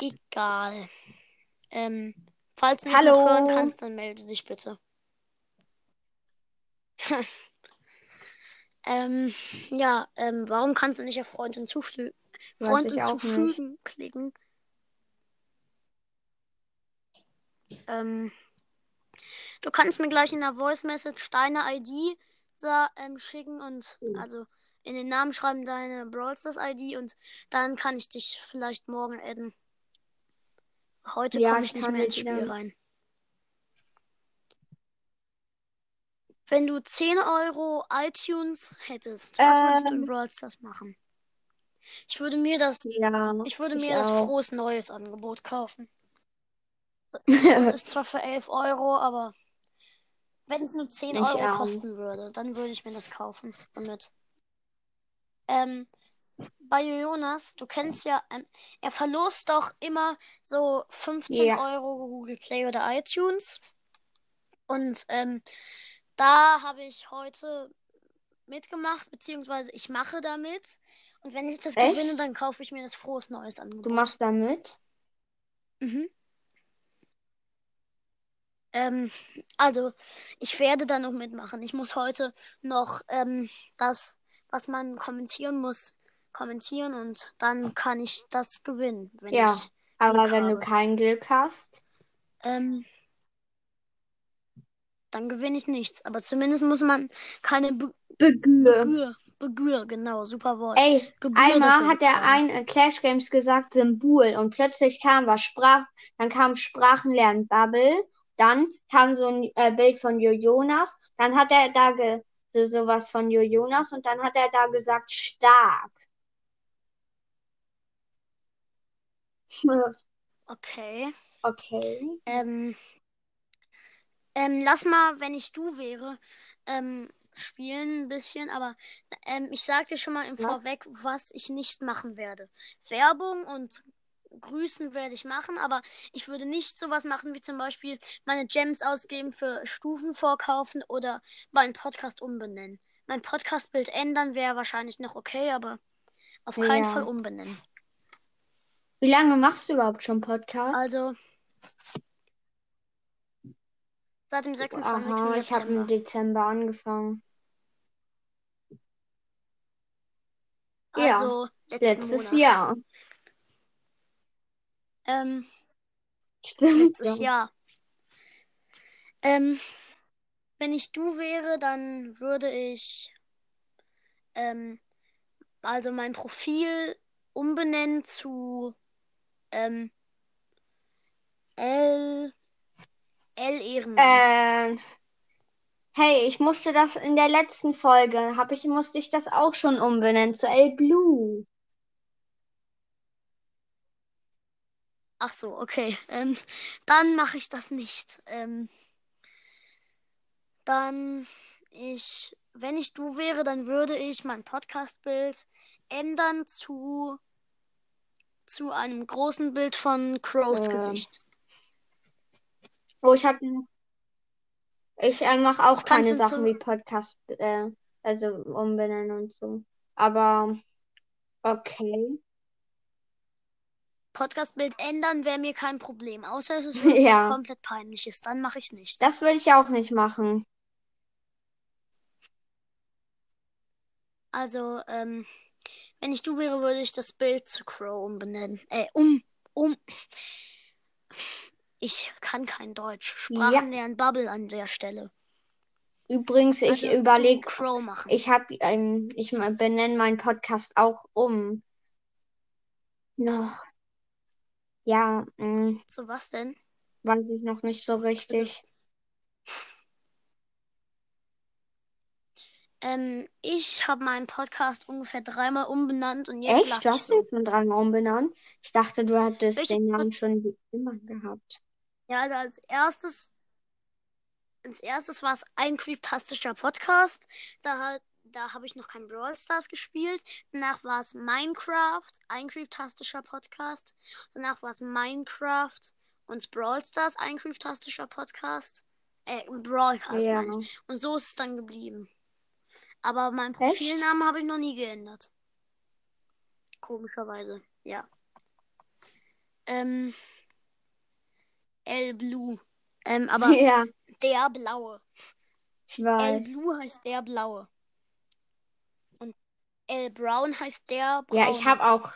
Egal. Ähm, falls du mich Hallo? noch hören kannst, dann melde dich bitte. [LAUGHS] ähm, ja, ähm, warum kannst du nicht auf Freund hinzufügen? Weiß Freund ich auch nicht. hinzufügen klicken. Ähm, du kannst mir gleich in der Voice Message deine ID ähm, schicken und Mhm. also in den Namen schreiben deine Brawl Stars ID und dann kann ich dich vielleicht morgen adden. Heute Ja, komme ich ich nicht mehr ins Spiel dann- rein. Wenn du 10 Euro iTunes hättest, was würdest du in Ähm. Brawl Stars machen? Ich würde mir das, Ja, ich würde ich mir das auch. frohes neues Angebot kaufen. [LAUGHS] Das ist zwar für 11 Euro, aber wenn es nur 10 Ich Euro auch. kosten würde, dann würde ich mir das kaufen damit. Ähm, bei Jonas, du kennst ja, ähm, er verlost doch immer so 15 Ja. Euro Google Play oder iTunes. Und ähm, da habe ich heute mitgemacht, beziehungsweise ich mache damit. Und wenn ich das Echt? gewinne, dann kaufe ich mir das frohes neues Angebot. Du machst da mit? Mhm. Ähm, also, ich werde da noch mitmachen. Ich muss heute noch ähm, das, was man kommentieren muss, kommentieren und dann kann ich das gewinnen, Ja. Aber Glück wenn du habe. kein Glück hast, Ähm, dann gewinne ich nichts. Aber zumindest muss man keine Be Begühe. Gebühr, Gebühr, genau, super Wort. Ey, Gebühr einmal hat er ein äh, Clash Games gesagt Symbol und plötzlich kam was Sprach, dann kam Sprachenlernen Bubble, dann kam so ein äh, Bild von Jonas, dann hat er da ge so sowas von Jonas und dann hat er da gesagt stark. [LAUGHS] Okay. Okay. Ähm, ähm, lass mal, wenn ich du wäre, ähm, spielen ein bisschen, aber ähm, ich sag dir schon mal im Was? Vorweg, was ich nicht machen werde. Werbung und Grüßen werde ich machen, aber ich würde nicht sowas machen wie zum Beispiel meine Gems ausgeben für Stufen vorkaufen oder meinen Podcast umbenennen. Mein Podcast-Bild ändern wäre wahrscheinlich noch okay, aber auf keinen Ja. Fall umbenennen. Wie lange machst du überhaupt schon Podcast? Also seit dem 26. Aha, ich habe September. im Dezember angefangen. Ja, Also Letztes Monat. Jahr. Ähm, Stimmt. letztes ja. Jahr. Ähm, wenn ich du wäre, dann würde ich ähm, also mein Profil umbenennen zu ähm, L L Ehrenmann. Ähm, hey, ich musste das in der letzten Folge, hab ich, musste ich das auch schon umbenennen zu L Blue. Ach so, okay. Ähm, dann mache ich das nicht. Ähm, dann ich, wenn ich du wäre, dann würde ich mein Podcast-Bild ändern zu zu einem großen Bild von Crows Ähm, Gesicht. Oh, ich habe, ich äh, mache auch Das keine Sachen wie Podcast, äh, also umbenennen und so. Aber okay. Podcast-Bild ändern wäre mir kein Problem, außer es ist [LAUGHS] Ja. komplett peinliches, dann mache ich es nicht. Das würde ich auch nicht machen. Also, ähm, wenn ich du wäre, würde ich das Bild zu Crow umbenennen. Äh, um, um. Ich kann kein Deutsch. Sprachen Ja. lernen Bubble an der Stelle. Übrigens, ich Also zu überlege, ich habe, ähm, ich benenne meinen Podcast auch um. Noch. Ja, mh, So was denn? weiß ich noch nicht so richtig. Ähm, ich habe meinen Podcast ungefähr dreimal umbenannt und jetzt Echt? lasse Du ich hast so. ihn schon dreimal umbenannt? Ich dachte, du hättest Welches den Namen schon immer gehabt. Ja, also als erstes, als erstes war es ein creeptastischer Podcast. Da, da habe ich noch kein Brawl Stars gespielt. Danach war es Minecraft, ein creeptastischer Podcast. Danach war es Minecraft und Brawl Stars, ein creeptastischer Podcast. Äh, Brawlcast Ja. meine ich. Und so ist es dann geblieben. Aber meinen? Profilnamen habe ich noch nie geändert. Komischerweise, ja. Ähm, L Blue. Ähm, [LAUGHS] aber Ja, der Blaue. ich L weiß. Blue heißt der Blaue. Und L Brown heißt der Braune. Ja, ich habe auch,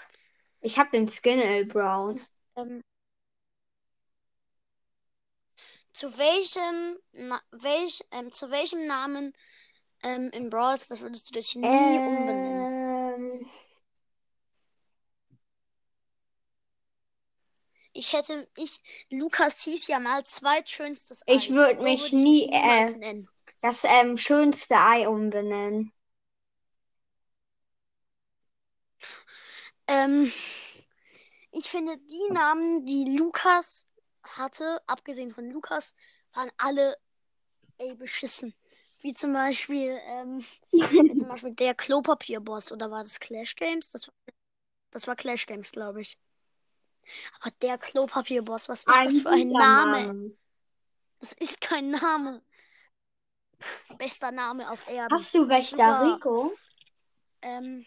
ich habe den Skin L Brown. Ähm, zu welchem, na, welch, ähm, zu welchem Namen ähm, in Brawl Stars würdest du dich nie umbenennen? Ähm, Ich hätte, ich, Lukas hieß ja mal zweitschönstes Ich Ei. würd so mich würde ich nie, niemals äh, nennen. das ähm, schönste Ei umbenennen. Ähm, ich finde, die Namen, die Lukas hatte, abgesehen von Lukas, waren alle ey, beschissen. Wie zum Beispiel, ähm, wie zum [LAUGHS] Beispiel der Klopapierboss oder war das Clash Games? Das war, das war Clash Games, glaube ich. Aber der Klopapierboss, was ist das für ein guter Name? Das ist kein Name. Bester Name auf Erden. Hast du Wächter Super. Rico? Ähm,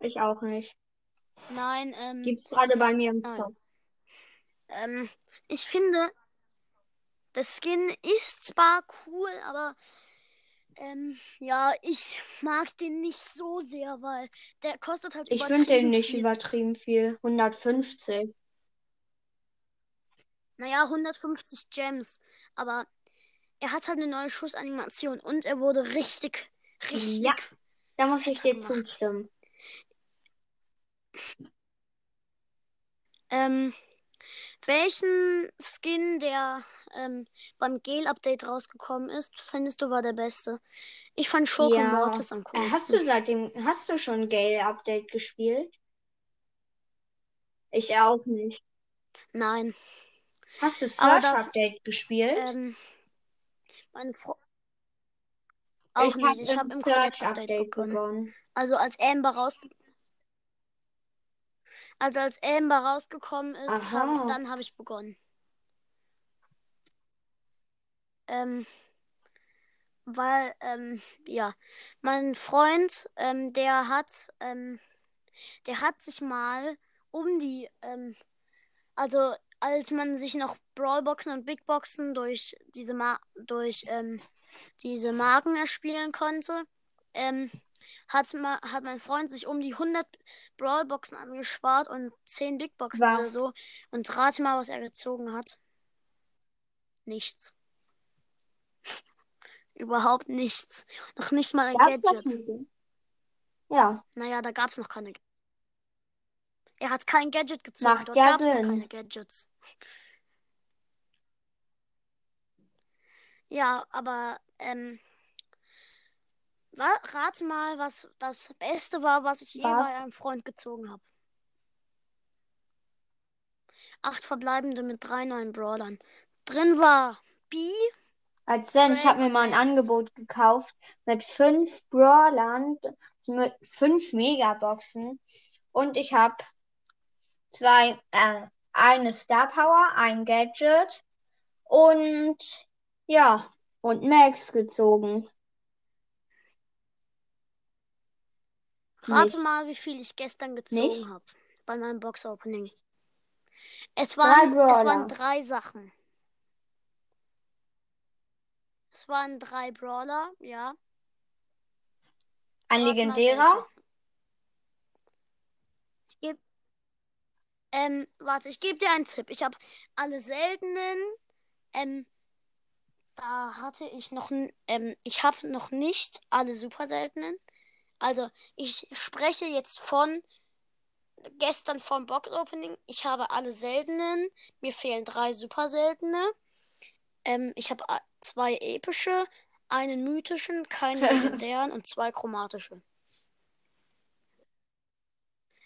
Ich auch nicht. nein, ähm, Gibt's gerade bei mir im. Shop. Ähm, ich finde, der Skin ist zwar cool, aber ähm, ja, ich mag den nicht so sehr, weil der kostet halt Ich finde den nicht viel. übertrieben viel. 150. Naja, 150 Gems, aber er hat halt eine neue Schussanimation und er wurde richtig, richtig. Ja. Da muss ich dir zustimmen. Ähm, welchen Skin, der ähm, beim Gale-Update rausgekommen ist, findest du war der beste? Ich fand Schurke Ja. Mortis am Äh, hast coolsten. du seitdem, hast du schon Gale Update gespielt? Ich auch nicht. Nein. Hast du Aber Search da- Update gespielt? Ähm, meine Fro Auch ich nicht. habe Ich habe im Search Collect-Update Update begonnen. begonnen. Also als Amber raus also als Amber rausgekommen ist, hab, dann habe ich begonnen. Ähm, weil, ähm, ja, mein Freund, ähm, der hat, ähm, der hat sich mal um die, ähm, also als man sich noch Brawlboxen und Bigboxen durch diese Ma durch ähm, diese Marken erspielen konnte, ähm, hat, ma hat mein Freund sich um die 100 Brawlboxen angespart und 10 Bigboxen Was? oder so. Und rate mal, was er gezogen hat. Nichts. [LAUGHS] Überhaupt nichts. Noch nicht mal ein Gab's Gadget. Ja, Naja, da gab's noch keine. Er hat kein Gadget gezogen. Macht Dort ja gab's noch Sinn. keine Gadgets. Ja, aber ähm, wa rate mal, was das Beste war, was ich je Was? bei einem Freund gezogen habe. Acht verbleibende mit drei neuen Brawlern. Drin war B, als wenn, ich habe mir mal ein. Angebot gekauft mit fünf Brawlern, mit fünf Megaboxen und ich habe zwei, äh, eine Star Power, ein Gadget und ja, und Max gezogen. Rate Nicht. mal, wie viel ich gestern gezogen habe bei meinem Box-Opening. Es waren, es waren drei Sachen. Es waren drei Brawler, ja. Ein Rate legendärer. Ich geb, ähm, warte, ich gebe dir einen Tipp. Ich habe alle seltenen, ähm, da hatte ich noch, ähm, ich habe noch nicht alle super seltenen. Also, ich spreche jetzt von gestern vom Box Opening. Ich habe alle seltenen. Mir fehlen drei super seltene. Ähm, ich habe a- zwei epische, einen mythischen, keinen [LAUGHS] legendären und zwei chromatische.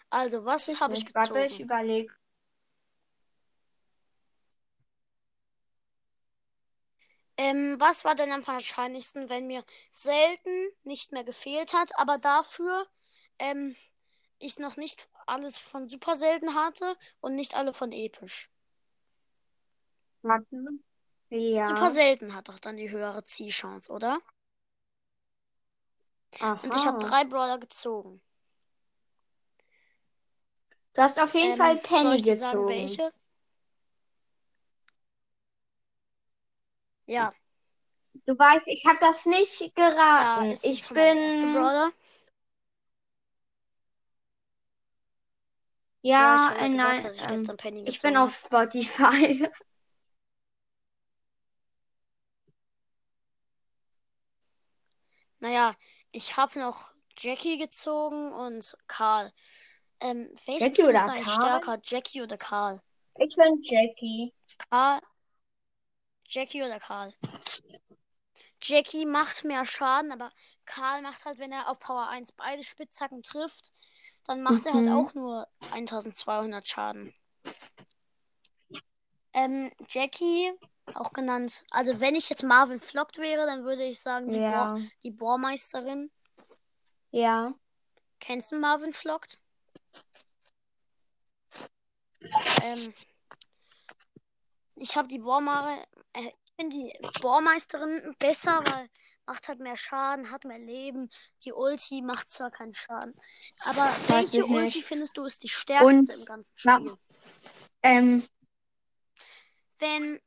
Also, was habe ich nicht. Warte, ich gezogen? überlege. Ähm, was war denn am wahrscheinlichsten, wenn mir selten nicht mehr gefehlt hat, aber dafür ähm, ich noch nicht alles von super selten hatte und nicht alle von episch. Warte. Ja. Super selten hat doch dann die höhere Zielchance, oder? Und ich habe Aha. drei Brawler gezogen. Du hast auf jeden Ähm, Fall soll Penny ich dir sagen, gezogen. welche? Ja, Du weißt, ich habe das nicht da geraten. sie Ich bin. Ja, ich Ja, äh, gesagt, nein. dass ich Ähm, ich bin auf Spotify. [LAUGHS] Naja, ich habe noch Jackie gezogen und Karl. Ähm, Jackie oder Karl? stärker, Jackie oder Karl? Ich bin Jackie. Karl. Jackie oder Karl? Jackie macht mehr Schaden, aber Karl macht halt, wenn er auf Power 1 beide Spitzhacken trifft, dann macht er halt Mhm. auch nur 1200 Schaden. Ähm, Jackie, auch genannt, also wenn ich jetzt Marvin Flockt wäre, dann würde ich sagen, die, Ja. Bohr, die Bohrmeisterin. Ja. Kennst du Marvin Flockt? Ähm, ich habe die ich finde die Bohrmeisterin besser, weil macht halt mehr Schaden, hat mehr Leben. Die Ulti macht zwar keinen Schaden, aber Weiß welche Ulti findest du ist die stärkste Und- im ganzen. Spiel? Ähm, Wenn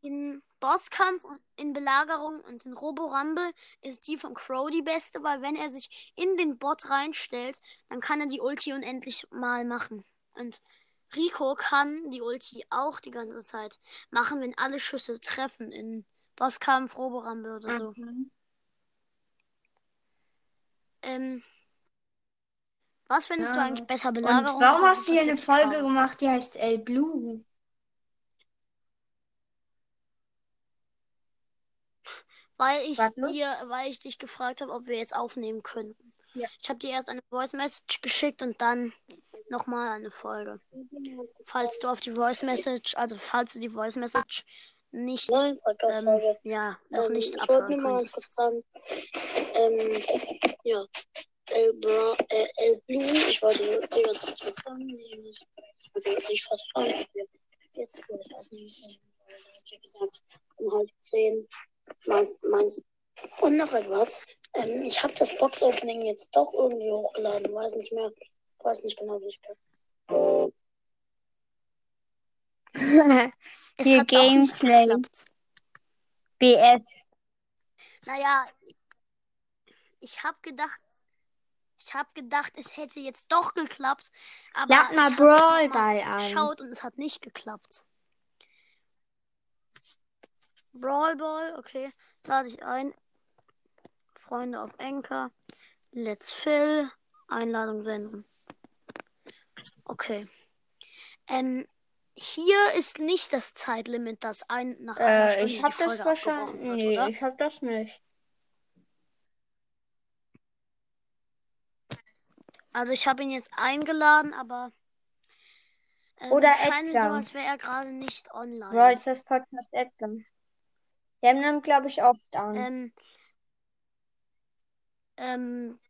in Bosskampf und in Belagerung und in Robo-Rumble ist die von Crow die beste, weil wenn er sich in den Bot reinstellt, dann kann er die Ulti unendlich mal machen. Und Rico kann die Ulti auch die ganze Zeit machen, wenn alle Schüsse treffen in Bosskampf, Robo-Rumble oder so. mhm. Ähm, was findest du Ja. eigentlich besser, Und Belagerung warum oder hast du hier eine Folge gemacht, die heißt El Blue? Weil ich Warte. dir, weil ich dich gefragt habe, ob wir jetzt aufnehmen könnten. Ja. Ich habe dir erst eine Voice Message geschickt und dann nochmal eine Folge. Falls du auf die Voice Message, also falls du die Voice Message nicht, ähm, ja, noch Ähm, nicht ich wollte nur mal kurz sagen, ähm, ja, El, Bra äh, El Bloom, ich wollte dir ganz kurz was sagen, nämlich, also jetzt nicht fast fragen, jetzt gleich aufnehmen ja gesagt, um halb zehn, meinst, meinst, und noch etwas, ähm, ich habe das Box-Opening jetzt doch irgendwie hochgeladen, weiß nicht mehr, weiß nicht genau, wie es [LAUGHS] geht. Es Hier Gameplay. BS. Naja, ich habe gedacht, ich habe gedacht, es hätte jetzt doch geklappt, aber Lad mal ich Brawl Ball geschaut und es hat nicht geklappt. Brawl Ball, okay, lade ich ein. Freunde auf Enker. Let's Fill. Einladung senden. Okay. Ähm, hier ist nicht das Zeitlimit, das ein nach einer Äh, Stunde ich die hab das Folge wahrscheinlich. abgebrochen wird, Nee, oder? ich hab das nicht. Also ich habe ihn jetzt eingeladen, aber ähm, Oder scheint mir so, Edgar. als wäre er gerade nicht online. Brawl ist das Podcast Edgar. Der nimmt, glaube ich, oft an. Ähm, ähm,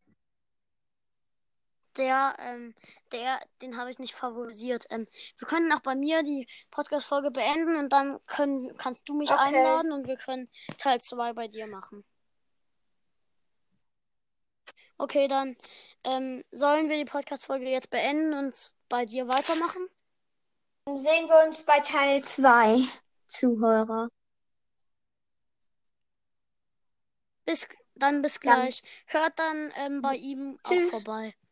der, ähm, der, den habe ich nicht favorisiert. Ähm, wir können auch bei mir die Podcast-Folge beenden und dann können, kannst du mich Okay. einladen und wir können Teil 2 bei dir machen. Okay, dann ähm, sollen wir die Podcast-Folge jetzt beenden und bei dir weitermachen? Dann sehen wir uns bei Teil 2, Zuhörer. Bis, dann bis Dann- gleich. Hört dann ähm, bei ihm auch Tschüss. vorbei.